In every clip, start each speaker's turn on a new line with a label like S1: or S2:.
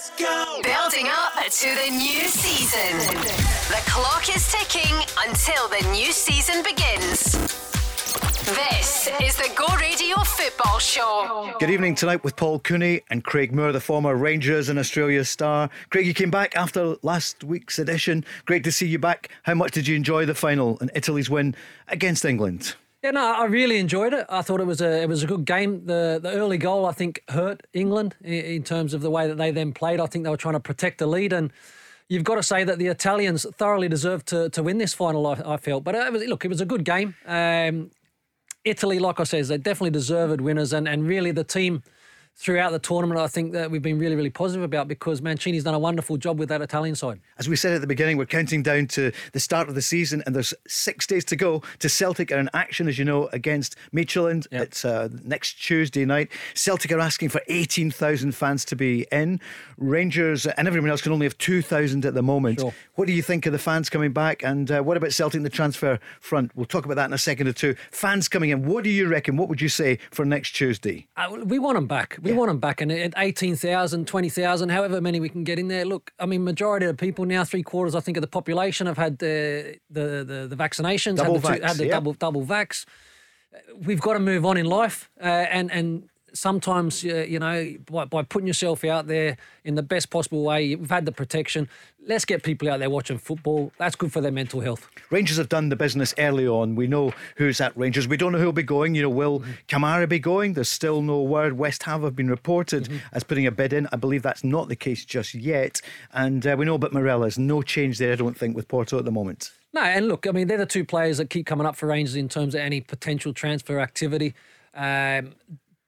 S1: Let's go.
S2: Building up to the new season. The clock is ticking until the new season begins. This is the Go Radio Football Show.
S3: Good evening tonight with Paul Cooney and Craig Moore, the former Rangers and Australia star. Craig, you came back after last week's edition. Great to see you back. How much did you enjoy the final and Italy's win against England?
S4: Yeah, no, I really enjoyed it. I thought it was a it was a good game. The the early goal I think hurt England in, in terms of the way that they then played. I think they were trying to protect the lead and. You've got to say that the Italians thoroughly deserved to, to win this final. I, I felt, but it was, look, it was a good game. Um, Italy, like I said, they definitely deserved winners, and, and really the team throughout the tournament, I think that we've been really, really positive about because Mancini's done a wonderful job with that Italian side.
S3: As we said at the beginning, we're counting down to the start of the season, and there's six days to go to Celtic are in action, as you know, against Midtjylland. Yep. It's uh, next Tuesday night. Celtic are asking for 18,000 fans to be in. Rangers and everyone else can only have 2,000 at the moment. Sure. What do you think of the fans coming back? And uh, what about Celtic in the transfer front? We'll talk about that in a second or two. Fans coming in, what do you reckon? What would you say for next Tuesday?
S4: Uh, we want them back. We we yeah. want them back. And at 18,000, 20,000, however many we can get in there. Look, I mean, majority of the people now, three quarters, I think, of the population have had the the the, the vaccinations,
S3: double
S4: had the,
S3: vax,
S4: had the
S3: yeah.
S4: double double vax. We've got to move on in life, uh, and and sometimes uh, you know by, by, putting yourself out there in the best possible way we've had the protection. Let's get people out there watching football. That's good for their mental health.
S3: Rangers have done the business early on. We know who's at rangers. We don't know who'll be going. You know will mm-hmm. kamara be going? There's still no word. West ham have been reported mm-hmm. as putting a bid in. I believe that's not the case just yet. And uh, we know about Morelos no change there i don't think with porto at the moment.
S4: No, and look, I mean, they're the two players that keep coming up for Rangers in terms of any potential transfer activity. Um,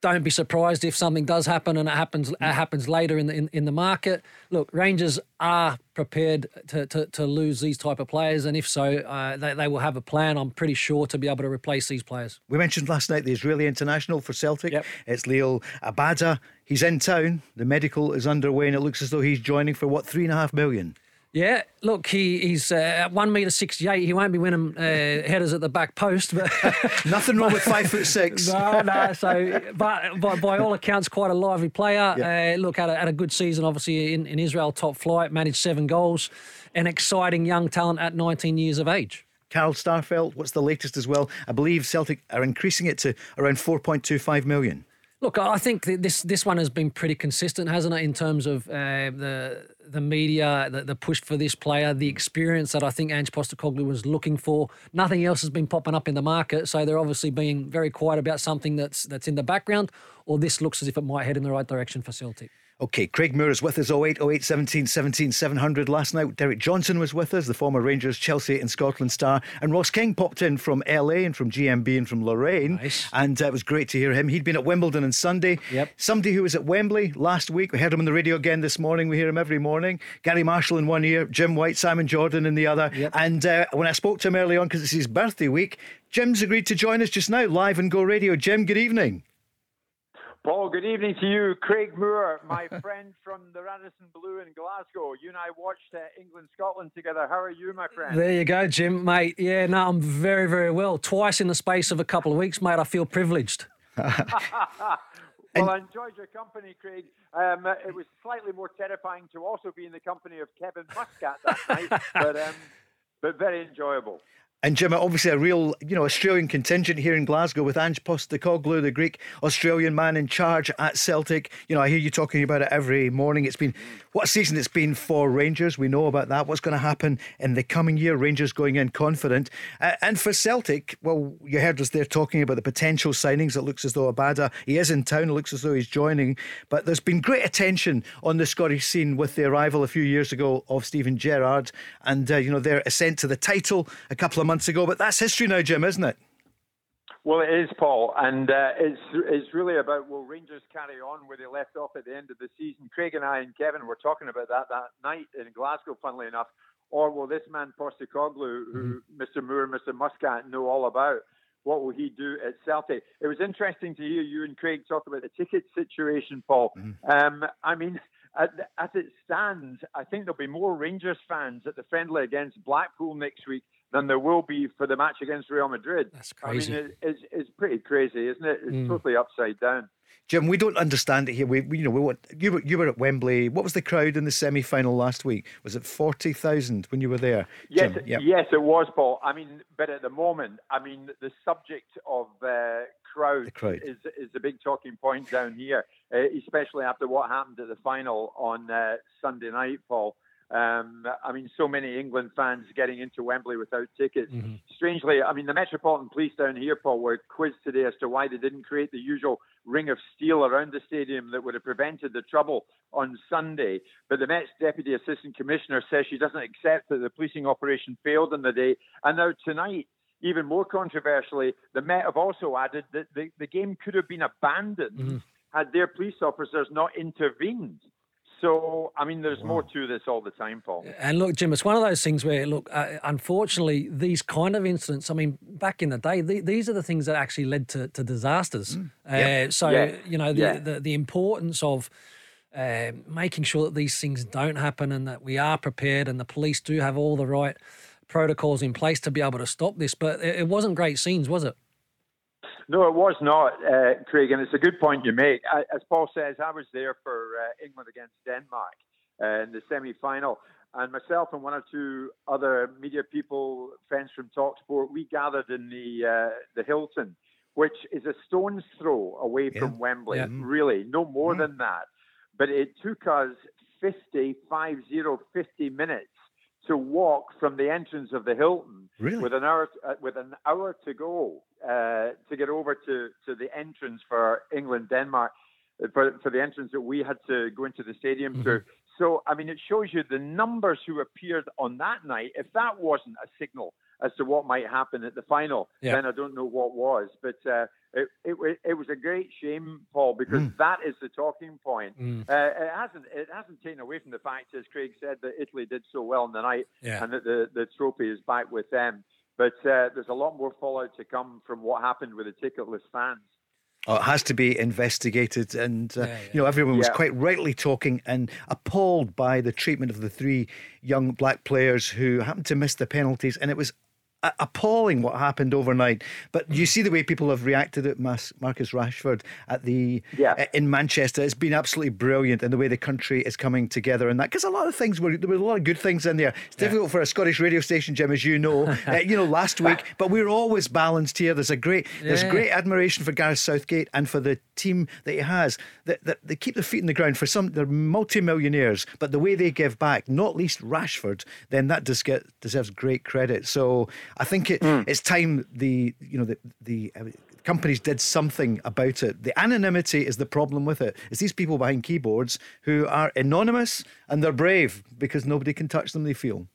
S4: don't be surprised if something does happen and it happens it happens later in the in, in the market. Look, Rangers are prepared to, to, to lose these type of players, and if so, uh, they, they will have a plan. I'm pretty sure to be able to replace these players.
S3: We mentioned last night the Israeli international for Celtic.
S4: Yep.
S3: It's Liel Abada. He's in town. The medical is underway, and it looks as though he's joining for what three and a half million.
S4: Yeah, look, he, he's uh, at one meter sixty eight. He won't be winning uh, headers at the back post, but
S3: nothing wrong with five foot six.
S4: no, no. So, but by, by all accounts, quite a lively player. Yeah. Uh, look, had a, had a good season, obviously in, in Israel, top flight, managed seven goals, an exciting young talent at nineteen years of age.
S3: Carl Starfelt, what's the latest as well? I believe Celtic are increasing it to around four point two five million.
S4: Look, I think this this one has been pretty consistent, hasn't it, in terms of uh, the the media, the, the, push for this player, the experience that I think Ange Postecoglou was looking for. Nothing else has been popping up in the market, so they're obviously being very quiet about something that's that's in the background, or this looks as if it might head in the right direction for Celtic.
S3: Okay, Craig Moore is with us 08 08 17 17 700 last night. Derek Johnstone was with us, the former Rangers, Chelsea, and Scotland star. And Ross King popped in from LA and from GMB and from Lorraine.
S4: Nice.
S3: And uh, it was great to hear him. He'd been at Wimbledon on Sunday.
S4: Yep.
S3: Somebody who was at Wembley last week. We heard him on the radio again this morning. We hear him every morning. Gary Marshall in one ear, Jim White, Simon Jordan in the other.
S4: Yep.
S3: And uh, when I spoke to him early on, because it's his birthday week, Jim's agreed to join us just now, live and Go Radio. Jim, good evening.
S5: Paul, good evening to you. Craig Moore, my friend from the Radisson Blu in Glasgow. You and I watched uh, England Scotland together. How are you, my friend?
S4: There you go, Jim, mate. Yeah, no, I'm very, very well. Twice in the space of a couple of weeks, mate. I feel privileged.
S5: well, I enjoyed your company, Craig. Um, it was slightly more terrifying to also be in the company of Kevin Muscat that night, but, um, but very enjoyable.
S3: And Jim, obviously a real, you know, Australian contingent here in Glasgow with Ange Postecoglou, the Greek Australian man in charge at Celtic. You know, I hear you talking about it every morning. It's been what a season it's been for Rangers. We know about that. What's going to happen in the coming year? Rangers going in confident, uh, and for Celtic, well, you heard us there talking about the potential signings. It looks as though Abada he is in town. It looks as though he's joining, but there's been great attention on the Scottish scene with the arrival a few years ago of Steven Gerrard, and uh, you know their ascent to the title a couple of months ago. But that's history now, Jim, isn't it?
S5: Well, it is, Paul, and uh, it's it's really about will Rangers carry on where they left off at the end of the season. Craig and I and Kevin were talking about that that night in Glasgow, funnily enough, or will this man Postecoglou, who mm-hmm. Mr. Moore, Mr. Muscat know all about, what will he do at Celtic? It was interesting to hear you and Craig talk about the ticket situation, Paul. Mm-hmm. Um, I mean, as it stands, I think there'll be more Rangers fans at the friendly against Blackpool next week than there will be for the match against Real Madrid.
S4: That's crazy.
S5: I mean, it, it's, it's pretty crazy, isn't it? It's mm. totally upside down.
S3: Jim, we don't understand it here. We, we you know, we want you were you were at Wembley. What was the crowd in the semi final last week? Was it forty thousand when you were there?
S5: Yes, yep. yes, it was, Paul. I mean, but at the moment, I mean, the subject of uh, crowd, crowd, is is a big talking point down here, uh, especially after what happened at the final on uh, Sunday night, Paul. Um, I mean, so many England fans getting into Wembley without tickets. Mm-hmm. Strangely, I mean, the Metropolitan Police down here, Paul, were quizzed today as to why they didn't create the usual ring of steel around the stadium that would have prevented the trouble on Sunday. But the Met's Deputy Assistant Commissioner says she doesn't accept that the policing operation failed on the day. And now tonight, even more controversially, the Met have also added that the, the game could have been abandoned mm-hmm. had their police officers not intervened. So, I mean, there's wow. more to this all the time, Paul.
S4: And look, Jim, it's one of those things where, look, uh, unfortunately, these kind of incidents, I mean, back in the day, the, these are the things that actually led to, to disasters. Mm. Uh, yep. So, yeah. you know, the, yeah. the, the, importance of uh, making sure that these things don't happen and that we are prepared and the police do have all the right protocols in place to be able to stop this. But it, it wasn't great scenes, was it?
S5: No, it was not, uh, Craig, and it's a good point you make. As Paul says, I was there for uh, England against Denmark uh, in the semi-final, and myself and one or two other media people, friends from Talksport, we gathered in the uh, the Hilton, which is a stone's throw away yeah. from Wembley. Yeah. Really, no more mm. than that. But it took us 50, 50, 50 minutes to walk from the entrance of the Hilton
S3: really?
S5: with an hour uh, with an hour to go uh, to get over to, to the entrance for England Denmark uh, for for the entrance that we had to go into the stadium mm-hmm. through. So I mean, it shows you the numbers who appeared on that night. If that wasn't a signal as to what might happen at the final, yeah. then I don't know what was. But uh, it, it, it was a great shame, Paul, because mm. that is the talking point. Mm. Uh, it hasn't it hasn't taken away from the fact, as Craig said, that Italy did so well in the night, yeah. and that the the trophy is back with them. But uh, there's a lot more fallout to come from what happened with the ticketless fans.
S3: Oh, it has to be investigated, and uh, yeah, yeah. you know everyone was yeah. quite rightly talking and appalled by the treatment of the three young black players who happened to miss the penalties, and it was appalling what happened overnight. But you see the way people have reacted at Marcus Rashford at the yeah. Uh, in Manchester. It's been absolutely brilliant, and the way the country is coming together and that because a lot of things were there were a lot of good things in there. It's difficult yeah. for a Scottish radio station, Jim, as you know. uh, you know, last week, but we're always balanced here. There's a great there's great admiration for Gareth Southgate and for the team that he has. That, that they keep their feet in the ground for some. They're multi-millionaires, but the way they give back, not least Rashford, then that does get deserves great credit. So. I think it, mm. it's time the you know the the uh, companies did something about it. The anonymity is the problem with it. It's these people behind keyboards who are anonymous and they're brave because nobody can touch them. They feel.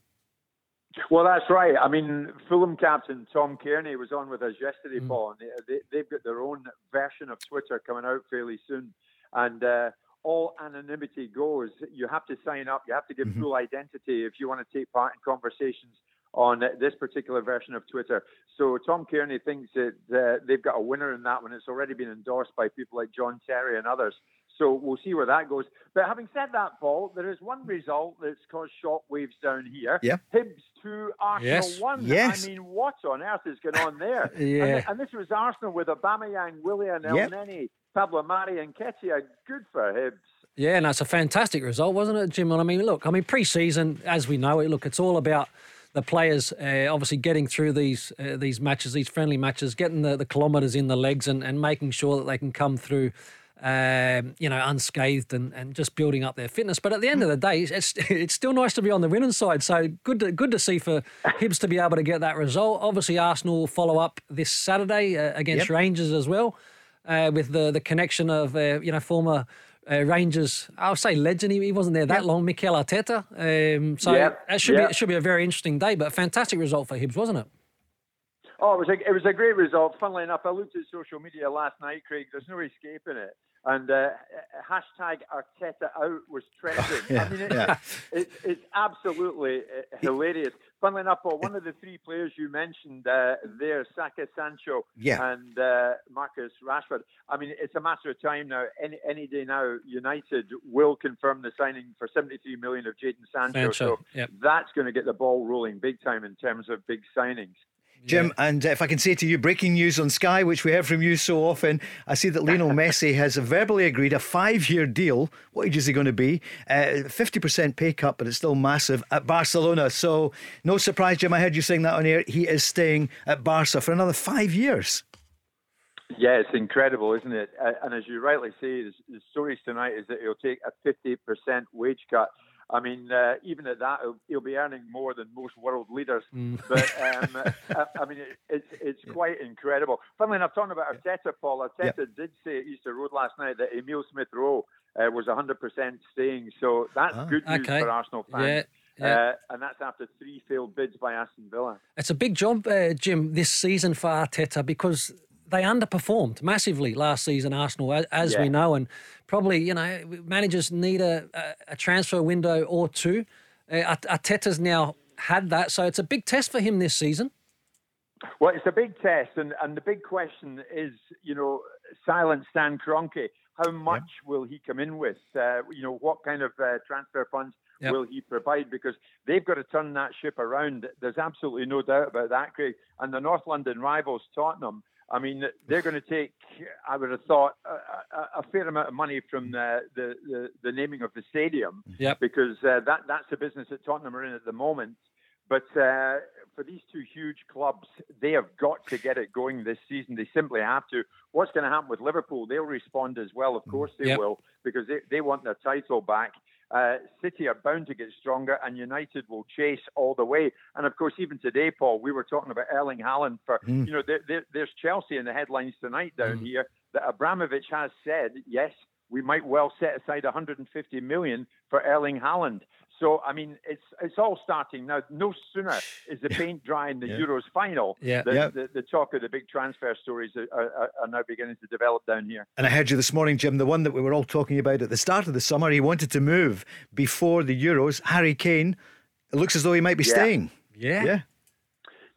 S5: Well, that's right. I mean, Fulham captain Tom Cairney was on with us yesterday, mm. Paul, and they, they've got their own version of Twitter coming out fairly soon. And uh, all anonymity goes. You have to sign up. You have to give mm-hmm. full identity if you want to take part in conversations on this particular version of Twitter. So Tom Cairney thinks that uh, they've got a winner in that one. It's already been endorsed by people like John Terry and others. So we'll see where that goes. But having said that, Paul, there is one result that's caused shockwaves down here.
S3: Yeah.
S5: Hibs 2, Arsenal
S3: yes.
S5: 1.
S3: Yes.
S5: I mean, what on earth is going on there?
S4: yeah.
S5: And, and, this was Arsenal with Aubameyang, Willian, El yep. Neni, Pablo Mari and Nketiah. Good for Hibs.
S4: Yeah, and that's a fantastic result, wasn't it, Jim? I mean, look, I mean, pre-season, as we know it, look, it's all about – the players uh, obviously getting through these uh, these matches, these friendly matches, getting the, the kilometres in the legs and, and making sure that they can come through. Um, you know, unscathed and, and just building up their fitness. But at the end of the day, it's it's still nice to be on the winning side. So good to, good to see for Hibs to be able to get that result. Obviously, Arsenal will follow up this Saturday uh, against yep. Rangers as well, uh, with the the connection of uh, you know former uh, Rangers, I'll say legend. He, he wasn't there that yep. long. Mikel Arteta. Um, so yep. it should yep. be it should be a very interesting day. But a fantastic result for Hibs, wasn't it?
S5: Oh, it was a it was a great result. Funnily enough, I looked at social media last night, Craig. There's no escaping it. And uh, hashtag Arteta out was trending. yeah, I mean, it, yeah. it, it's absolutely uh, hilarious. Funnily enough, Paul, one of the three players you mentioned uh, there, Saka, Sancho,
S3: yeah.
S5: and uh, Marcus Rashford. I mean, it's a matter of time now. Any any day now, United will confirm the signing for 73 million of Jadon Sancho.
S4: Sancho,
S5: so
S4: yep.
S5: that's going to get the ball rolling big time in terms of big signings.
S3: Jim, and if I can say to you, breaking news on Sky, which we hear from you so often, I see that Lionel Messi has verbally agreed a five year deal. What age is he going to be? Uh, 50% pay cut, but it's still massive at Barcelona. So, no surprise, Jim, I heard you saying that on air. He is staying at Barca for another five years.
S5: Yeah, it's incredible, isn't it? Uh, and as you rightly say, the, the stories tonight is that he'll take a 50% wage cut. I mean, uh, even at that, he'll, he'll, be earning more than most world leaders. Mm. But um, I, I, mean, it, it's it's yeah. quite incredible. Funnily enough, talking about Arteta, Paul, Arteta yeah. did say at Easter Road last night that Emil Smith Rowe uh, was 100% staying. So that's oh, good news okay. for Arsenal fans. Yeah. Yeah. Uh, and that's after three failed bids by Aston Villa.
S4: It's a big job, uh, Jim, this season for Arteta because they underperformed massively last season, Arsenal, as yeah. we know, and probably you know managers need a, a transfer window or two. Uh, Arteta's now had that, so it's a big test for him this season.
S5: Well, it's a big test, and, and the big question is, you know, silent Stan Kroenke. How much yep. will he come in with? Uh, you know, what kind of uh, transfer funds yep. will he provide? Because they've got to turn that ship around. There's absolutely no doubt about that, Craig. And the North London rivals, Tottenham, I mean, they're going to take, I would have thought, a, a, a fair amount of money from the, the, the, the naming of the stadium,
S4: yep.
S5: because uh, that that's the business that Tottenham are in at the moment. But uh, for these two huge clubs, they have got to get it going this season. They simply have to. What's going to happen with Liverpool? They'll respond as well. Of course, they
S4: yep.
S5: will, because they, they want their title back. Uh, City are bound to get stronger, and United will chase all the way. And of course, even today, Paul, we were talking about Erling Haaland. For mm. you know, there, there, there's Chelsea in the headlines tonight down mm. here that Abramovich has said, yes, we might well set aside 150 million for Erling Haaland. So I mean, it's it's all starting now. No sooner is the paint dry in the yeah. Euros final,
S4: yeah.
S5: The,
S3: yeah.
S5: the, the, talk of the big transfer stories are, are, are, now beginning to develop down here.
S3: And I heard you this morning, Jim, the one that we were all talking about at the start of the summer. He wanted to move before the Euros. Harry Kane. It looks as though he might be
S5: yeah.
S3: staying.
S4: Yeah.
S3: Yeah.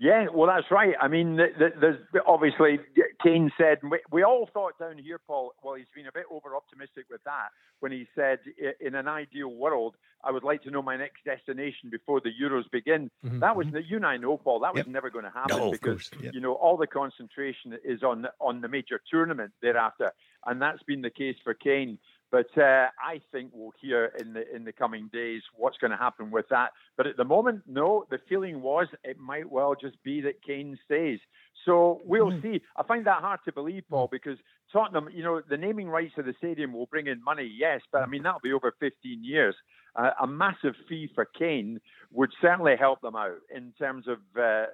S5: Yeah, well, that's right. I mean, there's obviously Kane said we, we all thought down here, Paul. Well, he's been a bit over optimistic with that when he said, in an ideal world, I would like to know my next destination before the Euros begin. Mm-hmm. That was mm-hmm. you and I know, Paul. That was yep. never going to happen
S3: no,
S5: because
S3: yep.
S5: you know all the concentration is on on the major tournament thereafter, and that's been the case for Kane. But uh, I think we'll hear in the in the coming days what's going to happen with that. But at the moment, no. The feeling was it might well just be that Kane stays. So we'll mm. see. I find that hard to believe, Paul, because Tottenham, you know, the naming rights of the stadium will bring in money, yes, but I mean that'll be over 15 years. Uh, a massive fee for Kane would certainly help them out in terms of uh,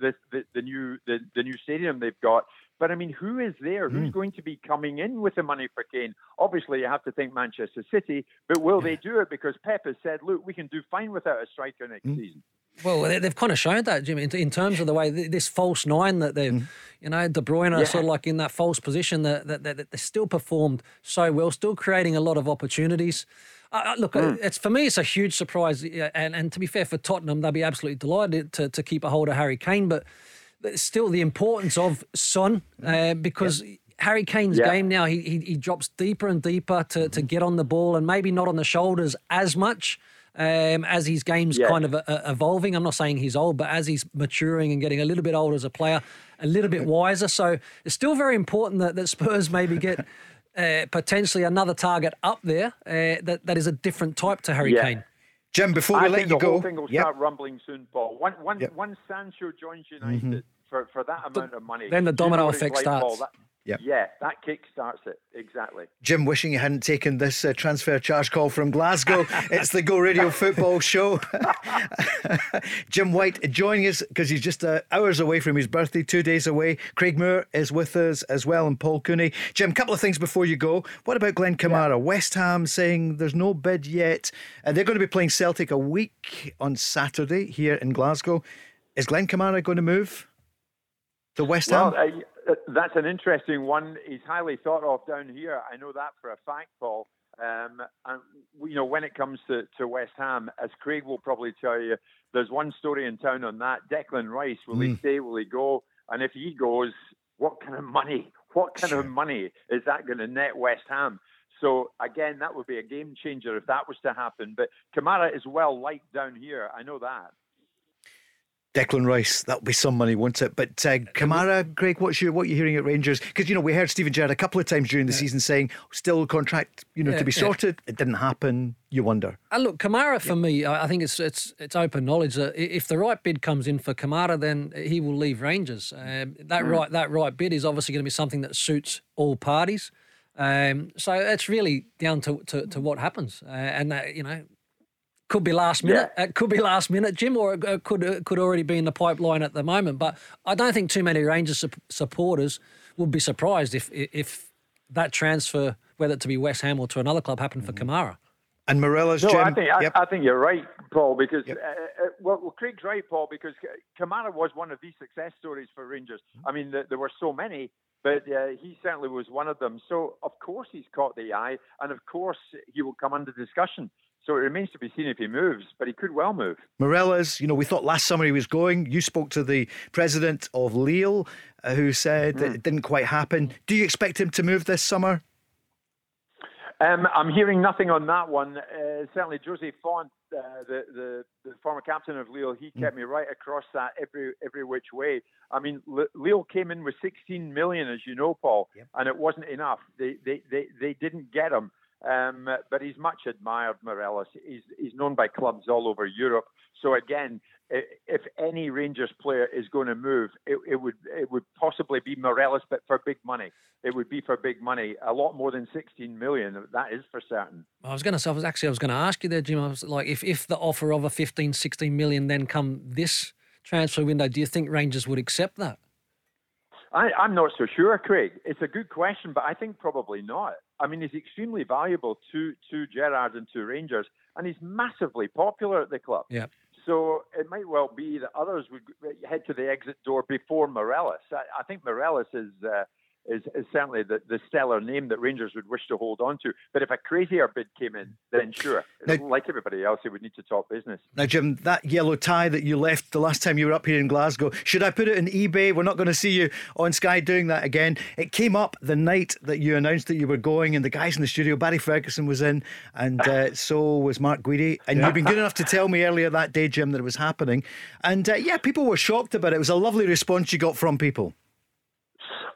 S5: the, the, the new the, the new stadium they've got. But I mean, who is there? Mm. Who's going to be coming in with the money for Kane? Obviously, you have to think Manchester City, but will yeah. they do it? Because Pep has said, look, we can do fine without a striker next mm. season.
S4: Well, they've kind of shown that, Jimmy, in terms of the way this false nine that they've, mm. you know, De Bruyne yeah. sort of like in that false position that, that, that, that, they still performed so well, still creating a lot of opportunities. Uh, look, mm. it's for me, it's a huge surprise, and and to be fair, for Tottenham, they'll be absolutely delighted to to keep a hold of Harry Kane, but still the importance of Son uh, because. Yep. Harry Kane's game now, he, he, he drops deeper and deeper to, to get on the ball and maybe not on the shoulders as much um, as his game's kind of uh, evolving. I'm not saying he's old, but as he's maturing and getting a little bit older as a player, a little bit wiser. So it's still very important that, that Spurs maybe get uh, potentially another target up there uh, that, that is a different type to Harry
S5: yeah.
S4: Kane.
S3: Jim, before we
S5: I
S3: let
S5: think
S3: you
S5: the
S3: go,
S5: whole thing will
S3: yep.
S5: start rumbling soon, Paul. Once, once,
S3: yep.
S5: once Sancho joins United mm-hmm. for, for that amount of money,
S4: then the domino effect starts. Paul, that,
S3: Yep.
S5: Yeah, that kick starts it. Exactly.
S3: Jim, wishing you hadn't taken this uh, transfer charge call from Glasgow. it's the Go Radio Football Show. Jim White joining us because he's just uh, hours away from his birthday, two days away. Craig Moore is with us as well, and Paul Cooney. Jim, a couple of things before you go. What about Glenn Kamara? Yeah. West Ham saying there's no bid yet. and they're going to be playing Celtic a week on Saturday here in Glasgow. Is Glenn Kamara going to move to West
S5: well,
S3: Ham?
S5: That's an interesting one. He's highly thought of down here. I know that for a fact, Paul. Um, and you know, when it comes to, to West Ham, as Craig will probably tell you, there's one story in town on that. Declan Rice, will mm. he stay? Will he go? And if he goes, what kind of money? What kind sure. of money is that going to net West Ham? So again, that would be a game changer if that was to happen. But Kamara is well liked down here. I know that.
S3: Declan Rice, that'll be some money, won't it? But uh, Kamara, Greg, what's your what you hearing at Rangers? Because you know we heard Steven Gerrard a couple of times during the yeah. season saying still contract, you know, yeah, to be sorted. Yeah. It didn't happen. You wonder.
S4: Uh, look, Kamara for me, I think it's it's it's open knowledge that if the right bid comes in for Kamara, then he will leave Rangers. Um, that mm. right that right bid is obviously going to be something that suits all parties. Um, so it's really down to, to, to what happens, uh, and that you know could be last minute. Yeah. It could be last minute, Jim, or it could it could already be in the pipeline at the moment. But I don't think too many Rangers supporters would be surprised if if that transfer, whether it to be West Ham or to another club, happened for mm-hmm. Kamara.
S3: And Morelos,
S5: no,
S3: Jim.
S5: I think yep. I, I, think you're right, Paul. Because yep. uh, uh, well, well, Craig's right, Paul. Because Kamara was one of these success stories for Rangers. Mm-hmm. I mean, the, there were so many, but uh, he certainly was one of them. So of course he's caught the eye, and of course he will come under discussion. So it remains to be seen if he moves, but he could well move.
S3: Morelos, you know, we thought last summer he was going. You spoke to the president of Lille, uh, who said mm. it didn't quite happen. Do you expect him to move this summer?
S5: Um, I'm hearing nothing on that one. Uh, certainly, Jose Fonte, uh, the, the, the former captain of Lille, he mm. kept me right across that every every which way. I mean, Lille came in with 16 million, as you know, Paul, yep. and it wasn't enough. They, they they they didn't get him. Um, but he's much admired, Morelos. He's, he's known by clubs all over Europe. So again, if any Rangers player is going to move, it, it, would it would possibly be Morelos, but for big money. It would be for big money, a lot more than 16 million. That is for certain.
S4: I was going to say, I was actually, I was going to ask you there, Jim. I was like, if if the offer of a 15, 16 million then come this transfer window, do you think Rangers would accept that?
S5: I, I'm not so sure, Craig. It's a good question, but I think probably not. I mean, he's extremely valuable to to Gerrard and to Rangers, and he's massively popular at the club.
S4: Yeah.
S5: So it might well be that others would head to the exit door before Morelos. I, I think Morelos is uh, is, is certainly the, the stellar name that Rangers would wish to hold on to. But if a crazier bid came in, then sure, now, like everybody else, it would need to talk business.
S3: Now, Jim, that yellow tie that you left the last time you were up here in Glasgow, should I put it in eBay? We're not going to see you on Sky doing that again. It came up the night that you announced that you were going, and the guys in the studio, Barry Ferguson was in, and uh, so was Mark Guidi. And yeah. you've been good enough to tell me earlier that day, Jim, that it was happening. And uh, yeah, people were shocked about it. It was a lovely response you got from people.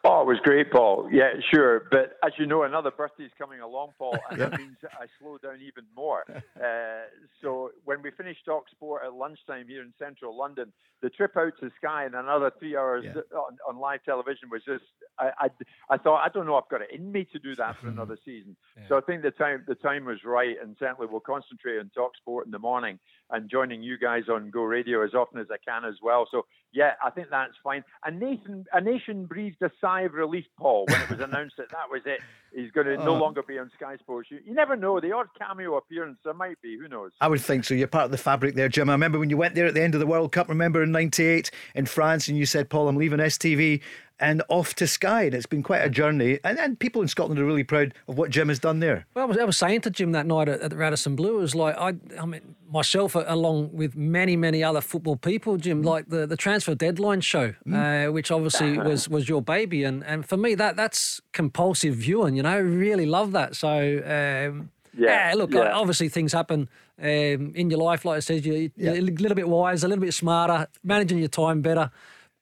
S5: Oh, it was great, Paul. Yeah, sure. But as you know, another birthday is coming along, Paul, and that means I slow down even more. Uh, so when we finished Talk Sport at lunchtime here in central London, the trip out to Sky and another three hours yeah. on, on, live television was just, I, I, I, thought, I don't know, I've got it in me to do that for another season. Yeah. So I think the time, the time was right, and certainly we'll concentrate on Talk Sport in the morning and joining you guys on Go Radio as often as I can as well. So yeah, I think that's fine. And Nathan, a nation breathed a sigh of relief, Paul, when it was announced that that was it. He's going to no uh. longer be on Sky Sports. You, you, never know. The odd cameo appearance there might be. Who knows?
S3: I would think so. You're part of the fabric there, Jim. I remember when you went there at the end of the World Cup. Remember in '98 in France, and you said, "Paul, I'm leaving STV." And off to Sky. And it's been quite a journey. And, and people in Scotland are really proud of what Jim has done there.
S4: Well, I was, I was saying to Jim that night at, at the Radisson Blu, it was like, I, I mean, myself, along with many, many other football people, Jim, mm. like the, the transfer deadline show, mm. uh, which obviously was, was your baby. And, and for me, that that's compulsive viewing, you know, I really love that. So, um, yeah, yeah, look, yeah. obviously things happen um, in your life. Like I said, you, are yeah. a little bit wiser, a little bit smarter, managing your time better.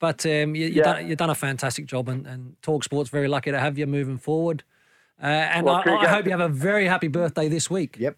S4: But um, you, have yeah. done, done, a fantastic job, and, and Talk Sport's very lucky to have you moving forward. Uh, and well, I, Craig, I, hope you have a very happy birthday this week.
S3: Yep.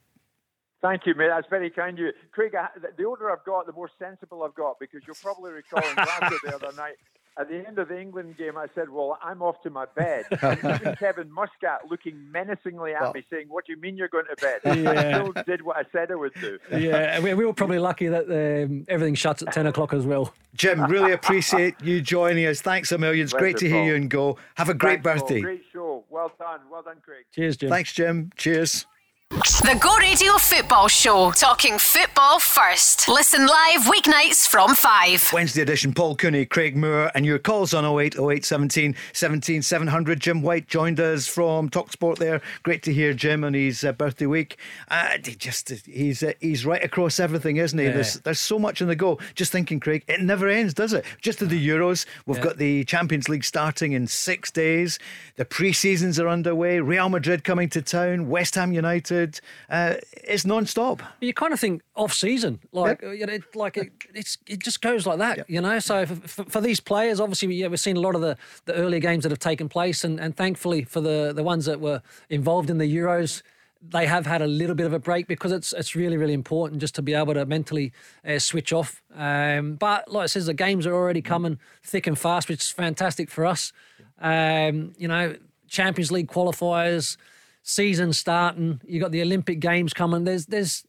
S5: Thank you, mate. That's very kind of you. Craig, the older I've got, the more sensible I've got because you'll probably recall in Glasgow the other night, at the end of the England game, I said, Well, I'm off to my bed. And even Kevin Muscat looking menacingly at well, me, saying, What do you mean you're going to bed? Yeah. I still did what I said I would do.
S4: Yeah, we, we were probably lucky that um, everything shuts at 10 o'clock as well.
S3: Jim, really appreciate you joining us. Thanks a million. It's great to hear you and go. Have a great
S5: Thanks,
S3: birthday.
S5: Paul. Great show. Well done. Well done, Craig.
S4: Cheers, Jim.
S3: Thanks, Jim. Cheers.
S2: The Go Radio Football Show, talking football first. Listen live weeknights from 5.
S3: Wednesday edition, Paul Cooney, Craig Moore, and your calls on 08 08 17 17 700. Jim White joined us from Talksport there. Great to hear Jim on his uh, birthday week. Uh, he just He's uh, he's right across everything, isn't he? Yeah. There's, there's so much on the go. Just thinking, Craig, it never ends, does it? Just to the Euros, we've yeah. got the Champions League starting in six days. The pre seasons are underway. Real Madrid coming to town, West Ham United uh, it's non-stop.
S4: You kind of think off-season, like yep. you know, like it, it's it just goes like that, yep. you know. So for, for, for, these players, obviously, yeah, we've seen a lot of the, the earlier games that have taken place, and, and thankfully for the the ones that were involved in the Euros. They have had a little bit of a break because it's it's really really important just to be able to mentally uh, switch off. Um, but like I says, the games are already coming thick and fast, which is fantastic for us. Um, you know, Champions League qualifiers, season starting. You got the Olympic Games coming. There's there's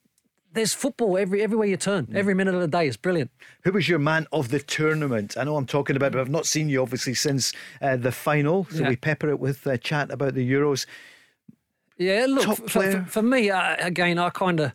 S4: there's football every everywhere you turn. Mm. Every minute of the day is brilliant.
S3: Who was your man of the tournament? I know I'm talking about, but I've not seen you obviously since uh, the final. So yeah. we pepper it with a chat about the Euros.
S4: Yeah, look for, for, for, me uh, again. I kind of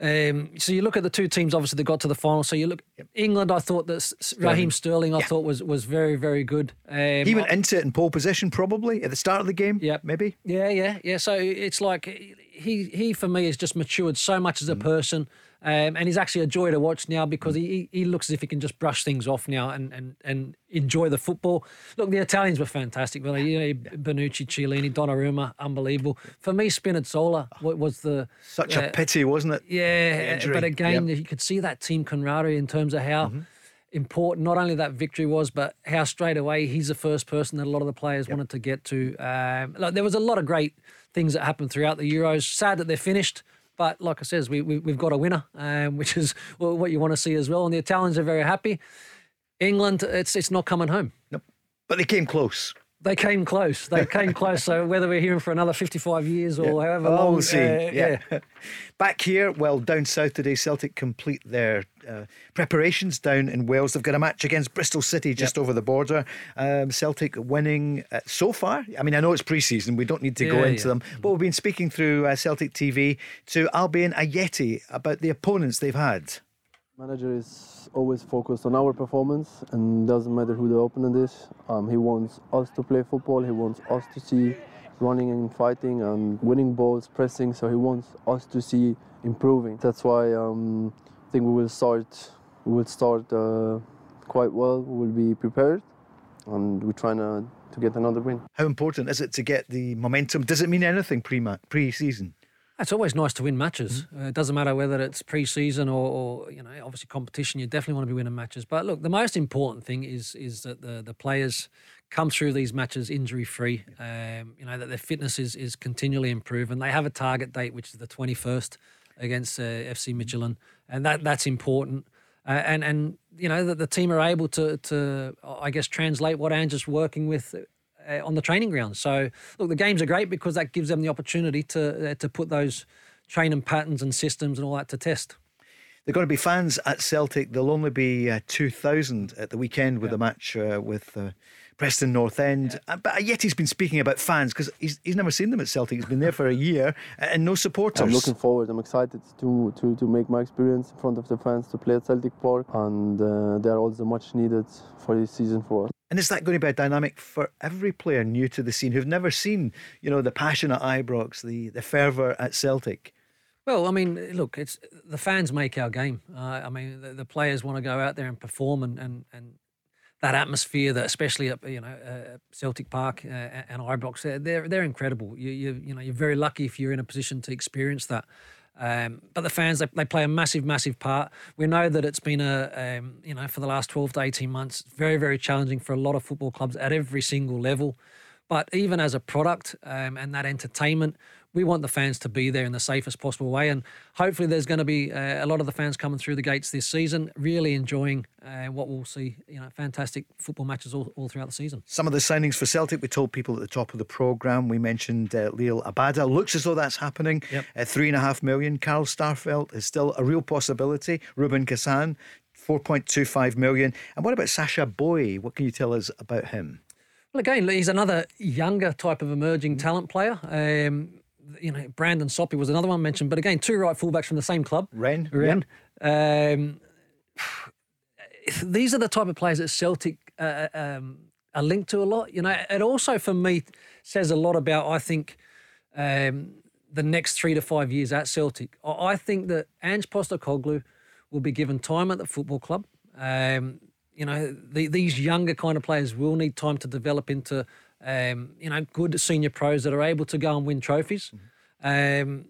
S4: um, so you look at the two teams, obviously they got to the final. So you look. England. I thought that Raheem Sterling, I yeah. thought was was very very good.
S3: Um, he went into it in pole position probably at the start of the game.
S4: Yeah,
S3: maybe.
S4: Yeah, yeah, yeah. So it's like he he for me has just matured so much as a mm. person. Um, and he's actually a joy to watch now because he, he looks as if he can just brush things off now and, and, and enjoy the football. Look, the Italians were fantastic. Well, you know, yeah. Bonucci, Chiellini, Donnarumma, unbelievable. For me, Spinazzola was the
S3: such uh, a pity, wasn't it?
S4: Yeah, but again, yep. you could see that team camaraderie in terms of how. Mm-hmm important not only that victory was, but how straight away he's the first person that a lot of the players yep. wanted to get to. Um, like, there was a lot of great things that happened throughout the Euros. Sad that they're finished. But like I says, we, we have got a winner, um, which is what you want to see as well. And the Italians are very happy. England, it's it's not coming home.
S3: Nope. But they came close.
S4: They came close. They came close. So whether we're here for another 55 years or yeah. however oh, long,
S3: we'll see. Uh, yeah. yeah. Back here, well, down south today, Celtic complete their uh, preparations down in Wales. They've got a match against Bristol City just yep. over the border. Um, Celtic winning uh, so far. I mean, I know it's pre-season. We don't need to yeah, go into them. But we've been speaking through uh, Celtic TV to Albian Ajeti about the opponents they've had.
S1: Manager is always focused on our performance and doesn't matter who the opponent is. Um, he wants us to play football. He wants us to see running and fighting and winning balls, pressing. So he wants us to see improving. That's why um, I think we will start. We will start uh, quite well. We will be prepared, and we're trying to to get another win.
S3: How important is it to get the momentum? Does it mean anything pre pre season?
S4: It's always nice to win matches. Mm-hmm. Uh, it doesn't matter whether it's pre-season or, or, you know, obviously competition. You definitely want to be winning matches. But look, the most important thing is is that the the players come through these matches injury free. Um, you know that their fitness is is continually improving. They have a target date which is the twenty first against uh, FC Midtjylland, and that that's important. Uh, and and you know that the team are able to to I guess translate what Ange's working with uh, on the training ground. So look, the games are great because that gives them the opportunity to uh, to put those training patterns and systems and all that to test.
S3: They're going to be fans at Celtic. There'll only be uh, 2,000 at the weekend with yeah. the match uh, with uh, Preston North End. Yeah. Uh, but yet he's been speaking about fans because he's, he's never seen them at Celtic. He's been there for a year and no supporters.
S1: I'm looking forward. I'm excited to, to, to make my experience in front of the fans, to play at Celtic Park, and uh, they are also much needed for this season for us.
S3: And is that going to be a dynamic for every player new to the scene who've never seen, you know, the passion at Ibrox, the, the fervour at Celtic?
S4: Well, I mean, look, it's the fans make our game. Uh, I mean, the, the, players want to go out there and perform, and, and, and that atmosphere that especially at you know uh, Celtic Park uh, and Ibrox they're they're incredible. You you you know you're very lucky if you're in a position to experience that. Um, but the fans they, they play a massive massive part. We know that it's been a um, you know for the last 12 to 18 months very very challenging for a lot of football clubs at every single level. But even as a product um, and that entertainment, we want the fans to be there in the safest possible way. And hopefully, there's going to be uh, a lot of the fans coming through the gates this season, really enjoying uh, what we'll see. You know, fantastic football matches all, all throughout the season.
S3: Some of the signings for Celtic, we told people at the top of the programme. We mentioned uh, Liel Abada. Looks as though that's happening.
S4: Yep.
S3: Uh, three and a half million. Carl Starfelt is still a real possibility. Rubin Kazan, 4.25 million. And what about Sacha Boey? What can you tell us about him?
S4: Well, again, he's another younger type of emerging talent player. Um, you know, Brandon Soppy was another one mentioned, but again, two right fullbacks from the same club.
S3: Rennes,
S4: Rennes. Um, these are the type of players that Celtic uh, um, are linked to a lot. You know, it also for me says a lot about I think um, the next three to five years at Celtic. I I think that Ange Postecoglou will be given time at the football club. Um, you know, the, these younger kind of players will need time to develop into, um, you know, good senior pros that are able to go and win trophies. Um,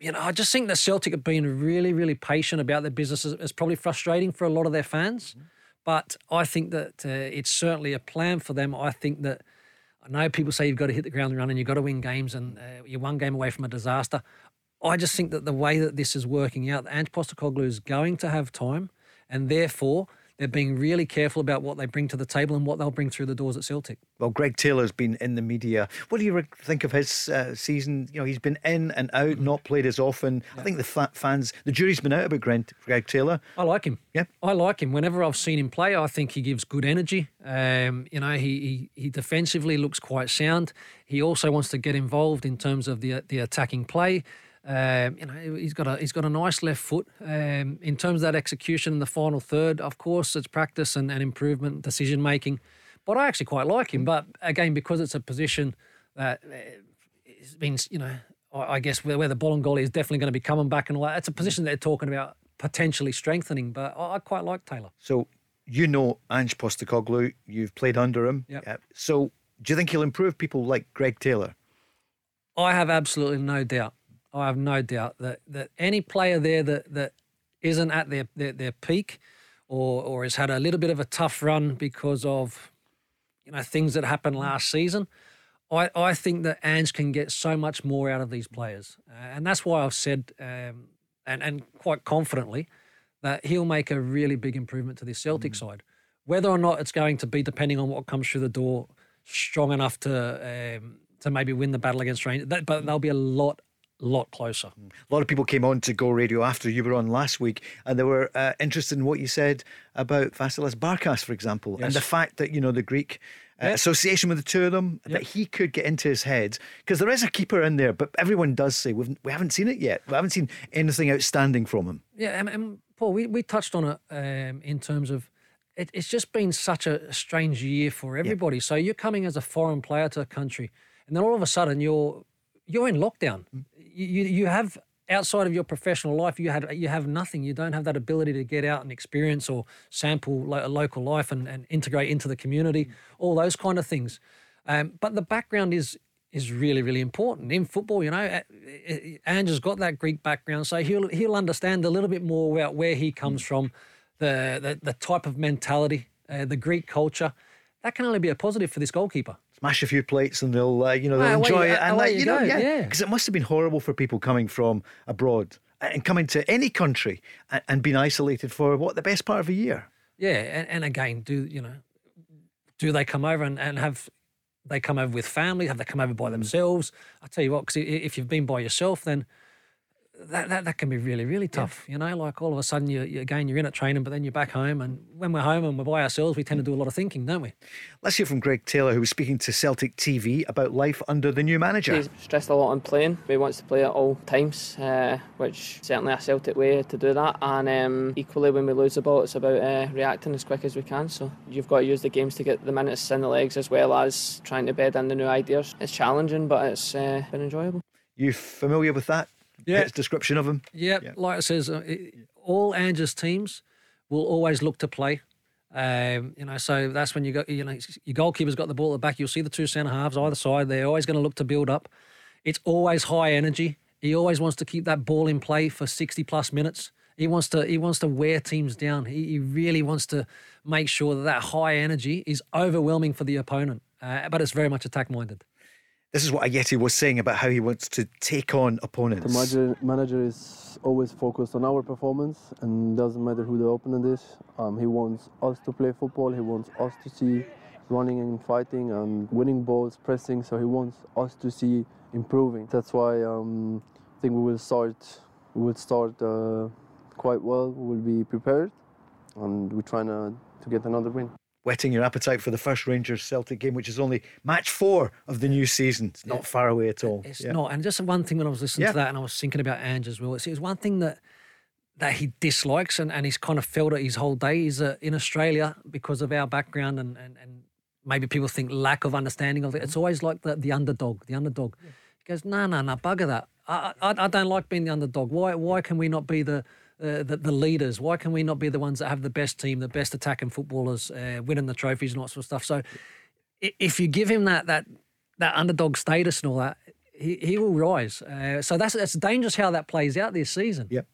S4: you know, I just think that Celtic have been really, really patient about their business. It's probably frustrating for a lot of their fans, but I think that uh, it's certainly a plan for them. I think that I know people say you've got to hit the ground running, you've got to win games, and uh, you're one game away from a disaster. I just think that the way that this is working out, Ange Postecoglou is going to have time, and therefore they're being really careful about what they bring to the table and what they'll bring through the doors at Celtic.
S3: Well, Greg Taylor's been in the media. What do you think of his uh, season? You know, he's been in and out,
S4: Mm-hmm.
S3: not played as often. I think the fa- fans, the jury's been out about Greg, Greg Taylor.
S4: I like him.
S3: Yeah.
S4: I like him. Whenever I've seen him play, I think he gives good energy. Um, you know, he, he he defensively looks quite sound. He also wants to get involved in terms of the the attacking play. Um, you know, he's got a he's got a nice left foot. Um, in terms of that execution in the final third, of course, it's practice and, and improvement, decision making. But I actually quite like him. But again, because it's a position that uh, has been, you know, I, I guess where, where the ball and goal is definitely going to be coming back and all that. It's a position they're talking about potentially strengthening. But I, I quite like Taylor.
S3: So you know Ange Postecoglou. You've played under him.
S4: Yep.
S3: Yeah. So do you think he'll improve people like Greg Taylor?
S4: I have absolutely no doubt. I have no doubt that, that any player there that, that isn't at their, their, their peak or, or has had a little bit of a tough run because of you know things that happened last season, I, I think that Ange can get so much more out of these players. Uh, and that's why I've said, um, and, and quite confidently, that he'll make a really big improvement to this Celtic side. Whether or not it's going to be depending on what comes through the door, strong enough to um, to maybe win the battle against Rangers, that, but there'll be a lot, lot closer.
S3: A lot of people came on to Go Radio after you were on last week, and they were uh, interested in what you said about Vasilis Barkas, for example, and the fact that you know the Greek uh,
S4: Yeah.
S3: association with the two of them, that he could get into his head because there is a keeper in there, but everyone does say we've, we haven't seen it yet. We haven't seen anything outstanding from him.
S4: Yeah, and, and Paul, we, we touched on it um, in terms of it, it's just been such a strange year for everybody. So you're coming as a foreign player to a country, and then all of a sudden you're you're in lockdown. You, you you have outside of your professional life, you had you have nothing. You don't have that ability to get out and experience or sample lo- local life and, and integrate into the community, all those kind of things. Um, but the background is is really really important in football. You know, Ange has got that Greek background, so he'll he'll understand a little bit more about where he comes from, the the, the type of mentality, uh, the Greek culture. That can only be a positive for this goalkeeper.
S3: Smash a few plates and they'll, uh, you know, they'll enjoy
S4: you-
S3: it. And like,
S4: you
S3: you know,
S4: go,
S3: yeah,
S4: yeah.
S3: because it must have been horrible for people coming from abroad and coming to any country and, and being isolated for what the best part of a year.
S4: Yeah, and, and again, do you know? Do they come over and, and have they come over with family? Have they come over by themselves? I tell you what, because if you've been by yourself, then that, that, that can be really really tough. You know, like all of a sudden you, you again you're in at training, but then you're back home, and when we're home and we're by ourselves, we tend to do a lot of thinking, don't we?
S3: Let's hear from Greg Taylor, who was speaking to Celtic TV about life under the new manager.
S6: He's stressed a lot on playing. He wants to play at all times, uh, which certainly a Celtic way to do that. And um, equally, when we lose the ball, it's about uh, reacting as quick as we can. So you've got to use the games to get the minutes in the legs as well as trying to bed in the new ideas. It's challenging, but it's uh, been enjoyable.
S3: You familiar with that?
S4: Yeah.
S3: Description of him.
S4: Yeah, like it says, uh, it, all Ange's teams will always look to play. Um, you know, so that's when you got you know your goalkeeper's got the ball at the back. You'll see the two centre halves either side. They're always going to look to build up. It's always high energy. He always wants to keep that ball in play for sixty plus minutes. He wants to he wants to wear teams down. He, he really wants to make sure that that high energy is overwhelming for the opponent. Uh, but it's very much attack minded.
S3: This is what Ajeti was saying about how he wants to take on opponents.
S1: The manager, manager is always focused on our performance and doesn't matter who the opponent is. Um, he wants us to play football. He wants us to see running and fighting and winning balls, pressing. So he wants us to see improving. That's why um, I think we will start. We will start uh, quite well. We will be prepared, and we're trying to, to get another win.
S3: Whetting your appetite for the first Rangers Celtic game, which is only match four of the new season. It's not far away at all.
S4: It's
S3: Yeah.
S4: not. And just one thing when I was listening
S3: Yeah.
S4: to that and I was thinking about Ange as well, it's, it's one thing that that he dislikes and, and he's kind of felt it his whole day is uh, in Australia because of our background and, and, and maybe people think lack of understanding of it. It's always like the, the underdog, the underdog. He goes, no, no, no, bugger that. I, I, I don't like being the underdog. Why, why can we not be the, uh, the the leaders? Why can we not be the ones that have the best team, the best attacking footballers, uh, winning the trophies and all that sort of stuff? So if you give him that that that underdog status and all that, he, he will rise. Uh, so that's that's dangerous how that plays out this season.
S3: Yep.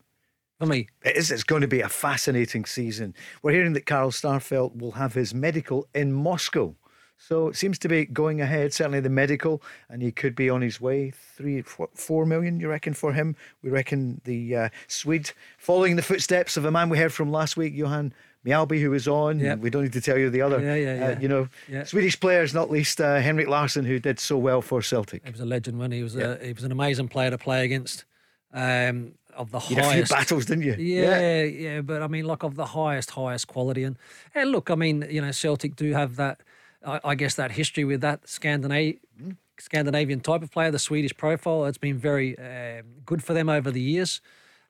S4: For me,
S3: It is. It's going to be a fascinating season. We're hearing that Carl Starfelt will have his medical in Moscow. So it seems to be going ahead, certainly the medical, and he could be on his way. Three, four, four million, you reckon, for him? We reckon the uh, Swede, following the footsteps of a man we heard from last week, Johan Mjällby, who was on.
S4: Yep.
S3: We don't need to tell you the other,
S4: Yeah, yeah,
S3: uh,
S4: yeah.
S3: you know,
S4: Yeah.
S3: Swedish players, not least uh, Henrik Larsson, who did so well for Celtic.
S4: he was a legend when he was a, he was an amazing player to play against. Um, of the
S3: You had a few battles, didn't you?
S4: Yeah, yeah, but I mean, like of the highest, highest quality, and and look, I mean, you know, Celtic do have that, I, I guess, that history with that Scandinavian Scandinavian type of player, the Swedish profile. It's been very um good for them over the years,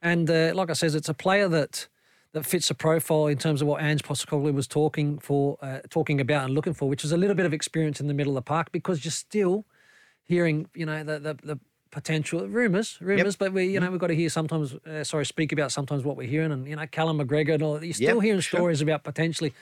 S4: and uh, like I says, it's a player that that fits a profile in terms of what Ange Postecoglou was talking for, uh, talking about and looking for, which is a little bit of experience in the middle of the park because you're still hearing, you know, the the, the potential rumors, rumors, but we, you know, we've got to hear sometimes, uh, sorry, speak about sometimes what we're hearing, and you know, Callum McGregor and all. You're still
S3: Yep,
S4: hearing
S3: sure.
S4: stories about potentially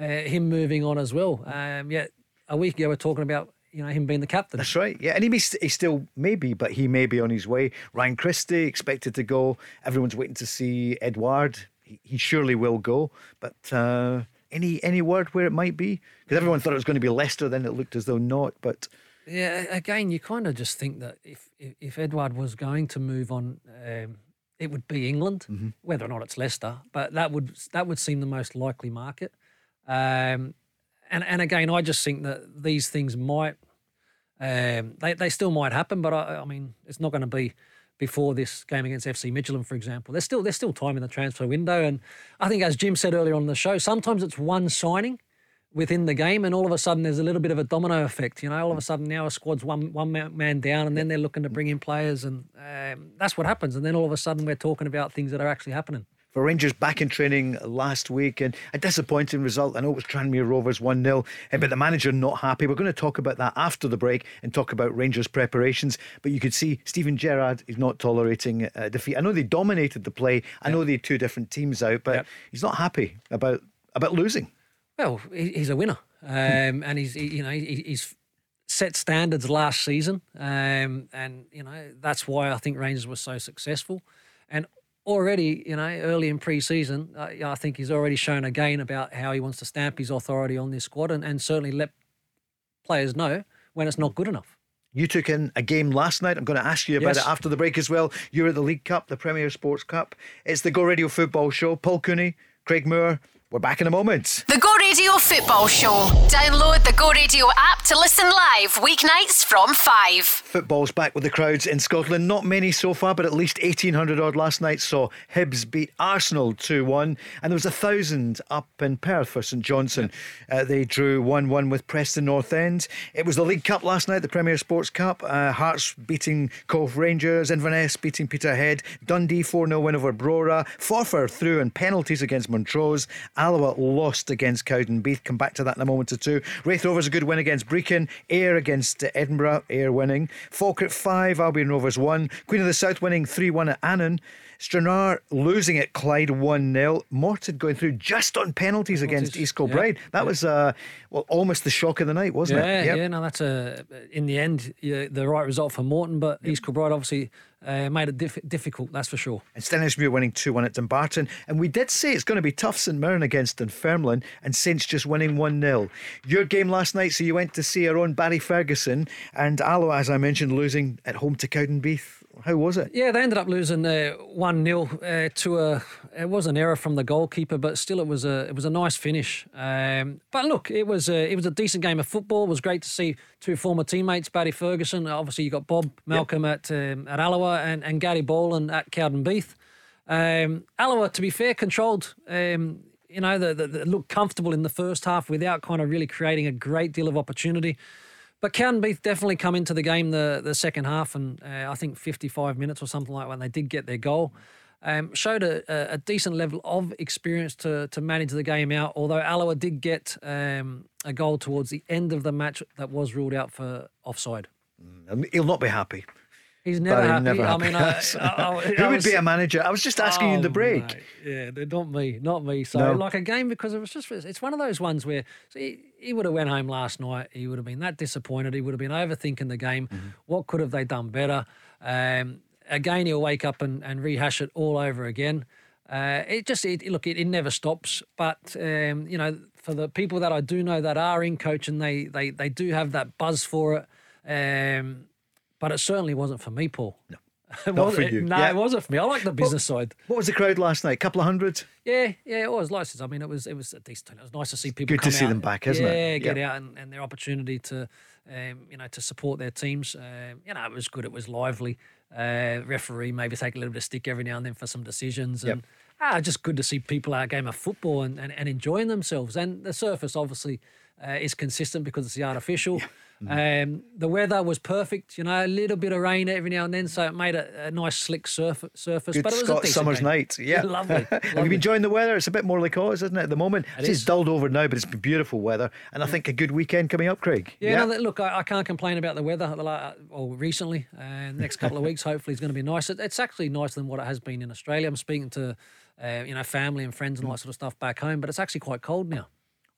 S4: uh, him moving on as well. Um, yet a week ago we're talking about you know him being the captain.
S3: That's right. Yeah, and he, may, st- he still may be, but he may be on his way. Ryan Christie expected to go. Everyone's waiting to see Edouard. He, he surely will go. But uh, any any word where it might be? Because everyone thought it was going to be Leicester, then it looked as though not. But
S4: Yeah, again, you kind of just think that if if, if Edouard was going to move on, um, it would be England,
S3: Mm-hmm.
S4: whether or not it's Leicester. But that would that would seem the most likely market. Um, and and again, I just think that these things might, um, they they still might happen. But I, I mean, it's not going to be before this game against FC Midtjylland, for example. There's still there's still time in the transfer window, and I think as Jim said earlier on the show, sometimes it's one signing within the game, and all of a sudden there's a little bit of a domino effect. You know, all of a sudden now a squad's one one man down, and then they're looking to bring in players, and um, that's what happens. And then all of a sudden we're talking about things that are actually happening.
S3: For Rangers back in training last week and a disappointing result. I know it was Tranmere Rovers 1 0, but the manager not happy. We're going to talk about that after the break and talk about Rangers preparations. But you could see Steven Gerrard is not tolerating uh, defeat. I know they dominated the play, I know they had two different teams out, but
S4: Yep.
S3: he's not happy about, about losing.
S4: Well, he's a winner, um, and he's he, you know he, he's set standards last season, um, and you know that's why I think Rangers were so successful, and already you know early in pre-season, uh, I think he's already shown again about how he wants to stamp his authority on this squad, and, and certainly let players know when it's not good enough.
S3: You took in a game last night. I'm going to ask you about
S4: Yes.
S3: it after the break as well. You're at the League Cup, the Premier Sports Cup. It's the Go Radio Football Show. Paul Cooney, Craig Moore. We're back in a moment.
S2: The Go Radio Football Show. Download the Go Radio app to listen live weeknights from 5.
S3: Football's back with the crowds in Scotland. Not many so far, but at least 1,800 odd last night saw Hibs beat Arsenal 2 1. And there was a thousand up in Perth for St Johnstone. Uh, they drew 1 1 with Preston North End. It was the League Cup last night, the Premier Sports Cup. Uh, Hearts beating Cove Rangers, Inverness beating Peterhead, Dundee 4 0 win over Brora, Forfar through in penalties against Montrose, Alloa lost against Cowdenbeath. Come back to that in a moment or two. Raith Rovers a good win against Brechin, Ayr against Edinburgh, Ayr winning. Falkirk 5, Albion Rovers 1. Queen of the South winning 3 1 at Annan. Stranraer losing at Clyde 1 0. Morton going through just on penalties against East Kilbride.
S4: yeah,
S3: That was uh, well almost the shock of the night, wasn't
S4: Yeah,
S3: it? Yep.
S4: yeah, no, that's a in the end yeah, the right result for Morton, but East Kilbride obviously uh, made it diff- difficult. That's for sure.
S3: And Stenhousemuir winning 2 1 at Dumbarton. And we did say it's going to be tough St Mirren against Dunfermline and Saints just winning 1 0. Your game last night, so you went to see our own Barry Ferguson and Alloa, as I mentioned, losing at home to Cowdenbeath. How was it?
S4: Yeah, they ended up losing one 0 uh, to a. It was an error from the goalkeeper, but still, it was a it was a nice finish. Um, but look, it was a, it was a decent game of football. It was great to see two former teammates, Barry Ferguson. Obviously, you got Bob Malcolm at um, at Alloa and and Gary Bollan at Cowdenbeath. Um, Alloa, to be fair, controlled. Um, you know, the, the, the looked comfortable in the first half without kind of really creating a great deal of opportunity. But Cowdenbeath definitely come into the game the, the second half, and uh, I think 55 minutes or something like when they did get their goal. Um, showed a, a, decent level of experience to, to manage the game out, although Alloa did get um, a goal towards the end of the match that was ruled out for offside.
S3: Mm, he'll not be happy.
S4: He's never happy. Never. I mean, I,
S3: I, Who would was, be a manager? I was just asking oh, you in the oh, break. Mate.
S4: Yeah, not me, not me. So, no. like a game because it was just it's one of those ones where so he, he, would have went home last night. He would have been that disappointed. He would have been overthinking the game. Mm-hmm. What could have they done better? Um, again, he'll wake up and, and rehash it all over again. Uh, it just it, look, it, it never stops. But um, you know, for the people that I do know that are in coaching, they they they do have that buzz for it. Um, but it certainly wasn't for me, Paul.
S3: No. Not for you.
S4: No, yeah. it wasn't for me. I like the business
S3: what,
S4: side.
S3: What was the crowd last night? A couple of hundred?
S4: Yeah, yeah, it was. Like I mean, it was it was a decent. It was nice to see people.
S3: Good to see
S4: out,
S3: them back, isn't
S4: yeah,
S3: it?
S4: Yeah, get out and, and, their opportunity to, um, you know, to support their teams. Um, you know, it was good. It was lively. Uh, referee maybe take a little bit of stick every now and then for some decisions and. Yep. Ah, just good to see people at a game of football and, and, and enjoying themselves. And the surface obviously uh, is consistent because it's the artificial. Yeah. Mm-hmm. Um, the weather was perfect, you know, a little bit of rain every now and then, so it made a, a nice slick surf, surface.
S3: Good
S4: but it was
S3: Scott
S4: a
S3: summer's
S4: game.
S3: night, yeah,
S4: lovely, lovely.
S3: Have you been enjoying the weather? It's a bit more like ours, isn't it, at the moment? It it's dulled over now, but it's been beautiful weather, and I think a good weekend coming up, Craig.
S4: Yeah, yeah. No, look, I, I, can't complain about the weather. Well, recently, uh, next couple of weeks, hopefully, is going to be nice. It, it's actually nicer than what it has been in Australia. I'm speaking to, uh, you know, family and friends and all that sort of stuff back home, but it's actually quite cold now.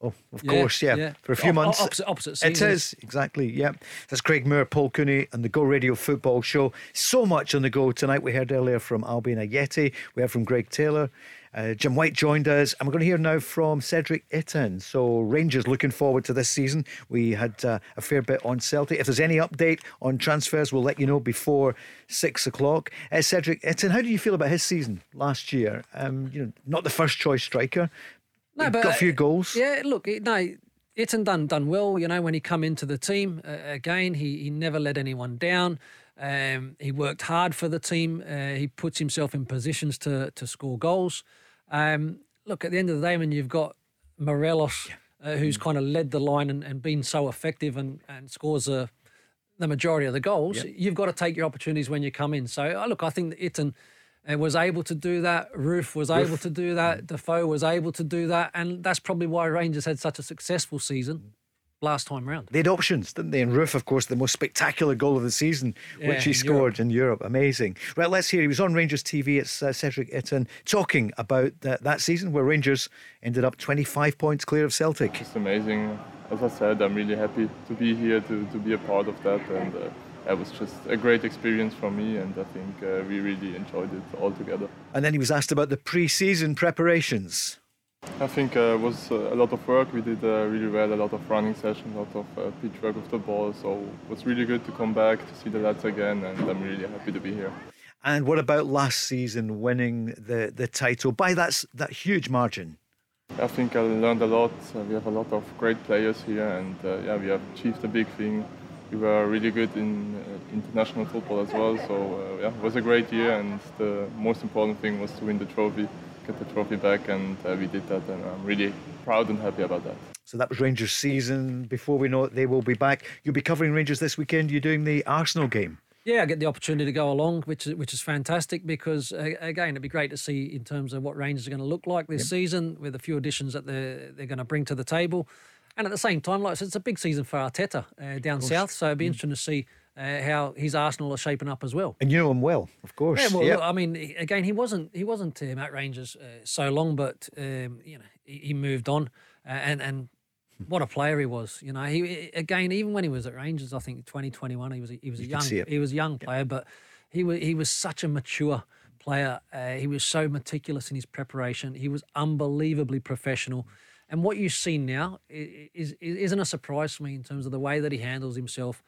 S3: Oh, of yeah, course, yeah. yeah. For a few o- months.
S4: Opposite, opposite
S3: It is, exactly, yeah. That's Craig Moore, Paul Cooney, and the Go Radio Football Show. So much on the go tonight. We heard earlier from Albian Ajeti, We heard from Greg Taylor. Uh, Jim White joined us, and we're going to hear now from Cedric Itten. So, Rangers looking forward to this season. We had uh, a fair bit on Celtic. If there's any update on transfers, we'll let you know before six o'clock. Uh, Cedric Itten, how do you feel about his season last year? Um, you know, not the first choice striker, no, but got a few goals.
S4: Yeah, look, no, Itten done done well. You know, when he come into the team uh, again, he he never let anyone down. Um, he worked hard for the team. Uh, he puts himself in positions to to score goals. Um, look, at the end of the day, when you've got Morelos, uh, who's mm. kind of led the line and, and been so effective and, and scores a, the majority of the goals, yep. you've got to take your opportunities when you come in. So, uh, look, I think that Itten and was able to do that. Roofe was Roofe. able to do that. Defoe was able to do that, and that's probably why Rangers had such a successful season last time round.
S3: They had options, didn't they? And Roofe, of course, the most spectacular goal of the season, yeah, which he scored Europe. in Europe. Amazing. Right, let's hear. He was on Rangers TV. It's uh, Cedric Itten talking about uh, that season where Rangers ended up 25 points clear of Celtic.
S7: It's amazing. As I said, I'm really happy to be here to, to be a part of that and. Uh, it was just a great experience for me, and I think uh, we really enjoyed it all together.
S3: And then he was asked about the pre-season preparations.
S7: I think uh, it was uh, a lot of work. We did uh, really well, a lot of running sessions, a lot of uh, pitch work with the ball. So it was really good to come back to see the lads again, and I'm really happy to be here.
S3: And what about last season winning the, the title by that, that huge margin?
S7: I think I learned a lot. We have a lot of great players here, and uh, yeah, we have achieved a big thing we were really good in uh, international football as well. So uh, yeah, it was a great year, and the most important thing was to win the trophy, get the trophy back, and uh, we did that, and I'm really proud and happy about that.
S3: So that was Rangers' season. Before we know it, they will be back. You'll be covering Rangers this weekend. You're doing the Arsenal game.
S4: Yeah, I get the opportunity to go along, which is which is fantastic because uh, again, it'd be great to see in terms of what Rangers are going to look like this yep. season with a few additions that they're they're going to bring to the table. And at the same time, like I said, it's a big season for Arteta uh, down south, so it'd be mm. interesting to see uh, how his Arsenal are shaping up as well.
S3: And you know him well, of course.
S4: Yeah, well, yep. look, I mean, again, he wasn't he wasn't um, at Rangers uh, so long, but um, you know, he, he moved on, uh, and and what a player he was. You know, he again, even when he was at Rangers, I think 2021, he was a, he was a young he was a young player, but he was he was such a mature player. Uh, he was so meticulous in his preparation. He was unbelievably professional. And what you see now is, is not a surprise to me in terms of the way that he handles himself.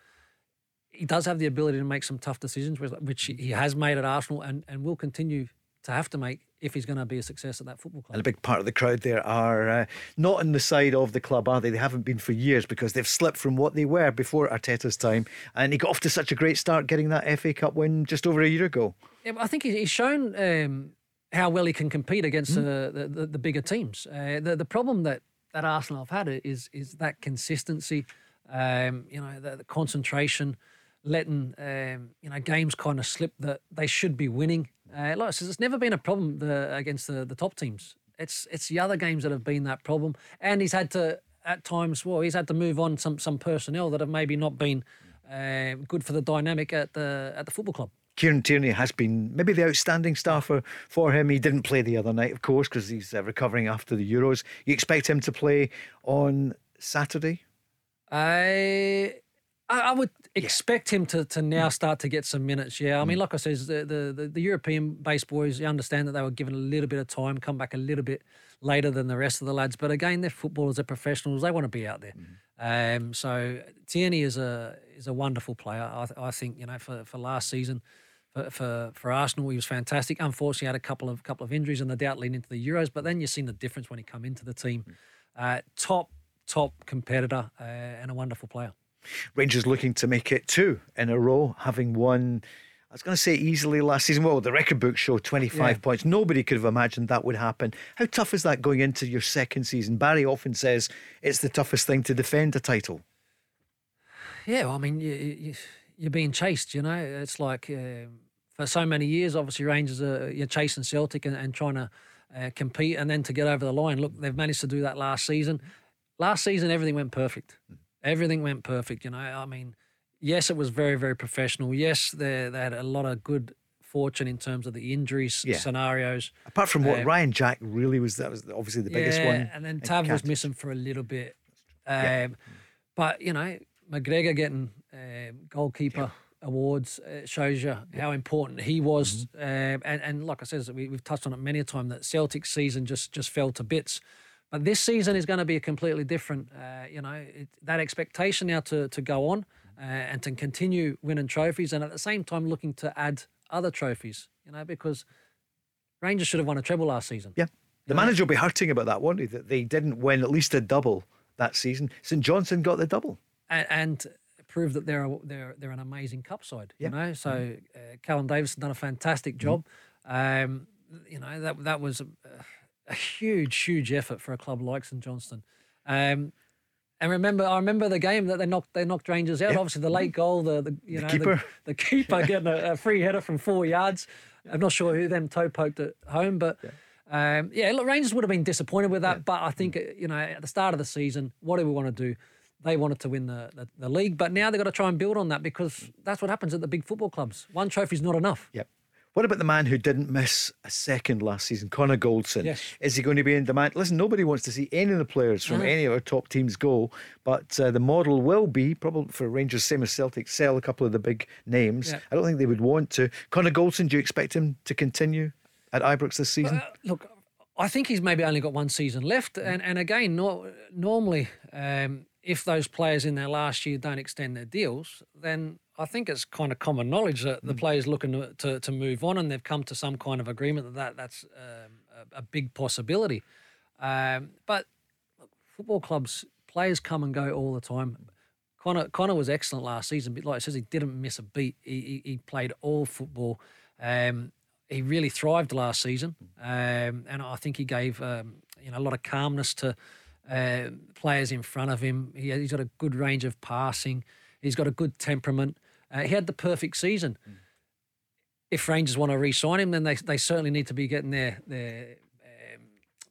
S4: He does have the ability to make some tough decisions, which he has made at Arsenal and, and will continue to have to make if he's going to be a success at that football club.
S3: And a big part of the crowd there are uh, not on the side of the club, are they? They haven't been for years because they've slipped from what they were before Arteta's time. And he got off to such a great start getting that FA Cup win just over a year ago.
S4: Yeah, I think he's shown um, how well he can compete against uh, the, the the bigger teams. Uh, the the problem that that Arsenal have had is is that consistency. Um, you know, the, the concentration, letting um, you know games kind of slip that they should be winning. Uh, like I said, it's never been a problem the, against the, the top teams. It's it's the other games that have been that problem, and he's had to at times. Well, he's had to move on some some personnel that have maybe not been uh, good for the dynamic at the at the football club.
S3: Kieran Tierney has been maybe the outstanding star for, for him. He didn't play the other night, of course, because he's uh, recovering after the Euros. You expect him to play on Saturday?
S4: I I, would expect him to, to now start to get some minutes. Yeah, I mean, like I said, the the, the, European based boys, you understand that they were given a little bit of time, come back a little bit later than the rest of the lads. But again, they're footballers, they're professionals, they want to be out there. Um, so Tierney is a is a wonderful player. I, I think you know for, for last season. For, for for Arsenal, he was fantastic. Unfortunately, had a couple of couple of injuries and the doubt leading into the Euros. But then you've seen the difference when he come into the team. Uh, top top competitor uh, and a wonderful player.
S3: Rangers looking to make it two in a row, having won. I was going to say easily last season. Well, the record books show 25
S4: Yeah.
S3: points. Nobody could have imagined that would happen. How tough is that going into your second season? Barry often says it's the toughest thing to defend a title.
S4: Yeah, well, I mean, you, you, you're being chased. You know, it's like um for so many years. Obviously, Rangers are you're chasing Celtic and, and trying to uh, compete, and then to get over the line. Look, they've managed to do that last season. Last season, everything went perfect. Everything went perfect. You know, I mean, yes, it was very, very professional. Yes, they they had a lot of good fortune in terms of the injuries
S3: Yeah.
S4: scenarios.
S3: Apart from what
S4: Uh,
S3: Ryan Jack really was, that was obviously the biggest
S4: yeah,
S3: one.
S4: And then Tav was missing for a little bit. Um,
S3: Yeah.
S4: But, you know, McGregor getting um goalkeeper awards uh, shows you how important he was.
S3: Mm-hmm.
S4: Um, and, and like I said, we, we've touched on it many a time that Celtic season just, just fell to bits. But this season is going to be a completely different, uh, you know, it, that expectation now to, to go on uh, and to continue winning trophies and at the same time looking to add other trophies, you know, because Rangers should have won a treble last season.
S3: Yeah. The manager will be hurting about that, won't he? That they didn't win at least a double that season. St Johnstone got the double.
S4: and, and prove that they're a, they're they're an amazing cup side.
S3: Yeah.
S4: You know, so uh, Callum Davidson has done a fantastic job. Um, you know that that was a, a huge huge effort for a club like St Johnstone. Um, and remember, I remember the game that they knocked they knocked Rangers out.
S3: Yeah.
S4: Obviously, the late goal, the, the you
S3: The
S4: know
S3: keeper.
S4: the, the keeper getting a, a free header from four yards. I'm not sure who them toe poked at home, but um, yeah, look, Rangers would have been disappointed with that. But I think uh, you know at the start of the season, what do we want to do? They wanted to win the, the, the league, but now they've got to try and build on that because that's what happens at the big football clubs. One trophy's not enough.
S3: Yep. What about the man who didn't miss a second last season, Connor Goldson?
S4: Yes.
S3: Is he going to be in demand? Listen, nobody wants to see any of the players from
S4: No.
S3: any of our top teams go, but uh, the model will be probably for Rangers, same as Celtic, sell a couple of the big names.
S4: Yeah.
S3: I don't think they would want to. Connor Goldson, do you expect him to continue at Ibrox this season?
S4: Uh, look, I think he's maybe only got one season left, and and again, nor normally, um, if those players in their last year don't extend their deals, then I think it's kind of common knowledge that the players looking to, to to move on, and they've come to some kind of agreement that, that that's um, a, a big possibility. Um, but look, football clubs players come and go all the time. Connor Connor was excellent last season, but like I says, he didn't miss a beat. He he, he played all football. Um, he really thrived last season, um, and I think he gave um, you know a lot of calmness to uh, players in front of him. He, he's got a good range of passing. He's got a good temperament. Uh, he had the perfect season. If Rangers want to re-sign him, then they they certainly need to be getting their their um,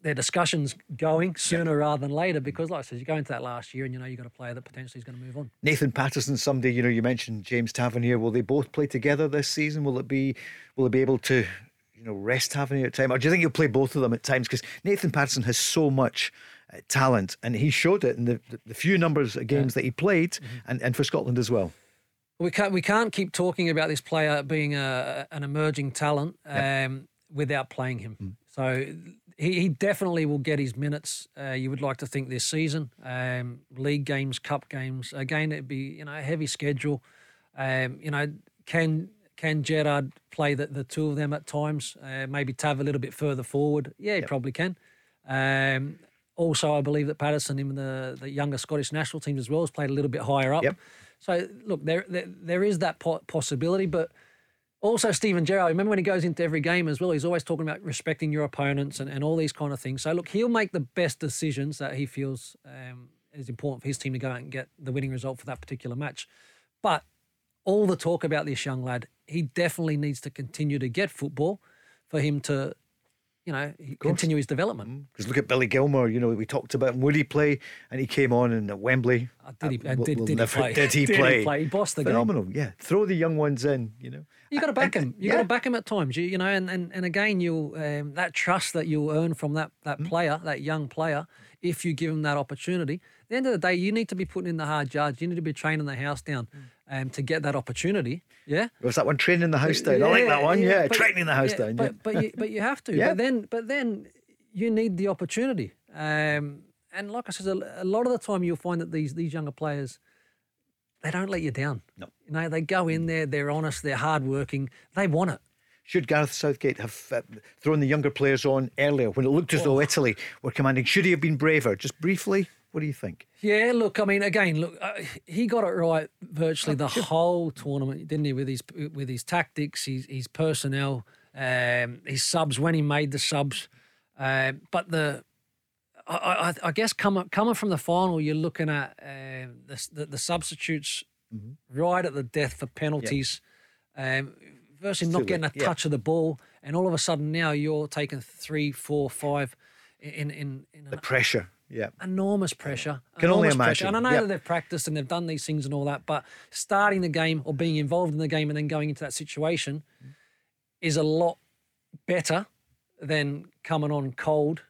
S4: their discussions going sooner rather than later. Because, like I said, you go into that last year, and you know you've got a player that potentially is going to move on.
S3: Nathan Patterson, somebody you know, you mentioned James Tavernier. Will they both play together this season? Will it be? Will they be able to, you know, rest Tavernier at time, or do you think he'll play both of them at times? Because Nathan Patterson has so much uh, talent, and he showed it in the, the, few numbers of games that he played, and, and for Scotland as well.
S4: We can't we can't keep talking about this player being a, an emerging talent um, without playing him. So he, he definitely will get his minutes. Uh, you would like to think this season, um, league games, cup games. Again, it'd be you know a heavy schedule. Um, you know, can can Gerrard play the, the two of them at times? Uh, maybe Tav a little bit further forward. Yeah, he probably can. Um, also, I believe that Patterson in the, the younger Scottish national teams as well has played a little bit higher up.
S3: Yep.
S4: So look, there there, there is that po- possibility, but Also, Steven Gerrard, remember when he goes into every game as well, he's always talking about respecting your opponents and, and all these kind of things. So, look, he'll make the best decisions that he feels um, is important for his team to go out and get the winning result for that particular match. But all the talk about this young lad, he definitely needs to continue to get football for him to you know, continue his development.
S3: Because mm. look at Billy Gilmour, you know, we talked about him. Would he play? And he came on in at Wembley.
S4: Uh, did he, uh, did, we'll did,
S3: never,
S4: he play?
S3: Did he
S4: did
S3: play?
S4: He play? He bossed the
S3: Phenomenal,
S4: game.
S3: yeah. Throw the young ones in, you know.
S4: You got to back him. You
S3: yeah.
S4: got to back him at times. You, you know, and, and, and again, you um, that trust that you'll earn from that that mm. player, that young player, if you give them that opportunity. At the end of the day, you need to be putting in the hard yards. You need to be training the house down mm. um, to get that opportunity. Yeah.
S3: Was that one training the house down? Yeah, I like that one. Yeah, yeah. But, training the house
S4: yeah,
S3: down.
S4: But but you, but you have to. yeah. But then but then you need the opportunity. Um, and like I said, a, a, lot of the time you'll find that these these younger players, they don't let you down.
S3: No.
S4: You know, they go in there, they're honest, they're hardworking, they want it.
S3: Should Gareth Southgate have uh, thrown the younger players on earlier when it looked as oh. though Italy were commanding? Should he have been braver? Just briefly, what do you think?
S4: Yeah, look, I mean, again, look, uh, he got it right virtually the whole tournament, didn't he? With his with his tactics, his his personnel, um, his subs when he made the subs. Uh, but the I, I, I, guess coming coming from the final, you're looking at uh, the, the, the substitutes mm-hmm. right at the death for penalties. Yep. Um, versus not getting a touch of the ball, and all of a sudden now you're taking three, four, five in in, in
S3: the pressure. Yeah,
S4: enormous pressure.
S3: Can
S4: enormous
S3: only imagine.
S4: Pressure. And I know yep. that they've practiced and they've done these things and all that, but starting the game or being involved in the game and then going into that situation is a lot better than coming on cold.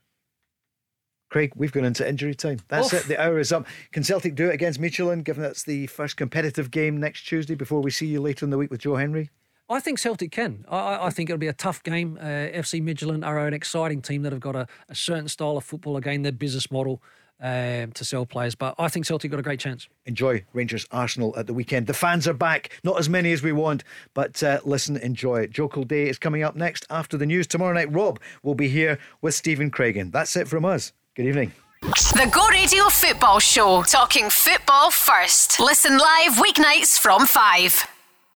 S3: Craig, we've gone into injury time. That's Oof. it. The hour is up. Can Celtic do it against Midtjylland, given that's the first competitive game next Tuesday before we see you later in the week with Joe Henry?
S4: I think Celtic can. I, I think it'll be a tough game. Uh, FC Midtjylland are an exciting team that have got a, a certain style of football. Again, their business model um, to sell players. But I think Celtic got a great chance.
S3: Enjoy Rangers Arsenal at the weekend. The fans are back, not as many as we want, but uh, listen, enjoy it. Joe Day is coming up next after the news. Tomorrow night, Rob will be here with Stephen Craigan. That's it from us. Good evening.
S2: The Go Radio Football Show, talking football first. Listen live weeknights from 5.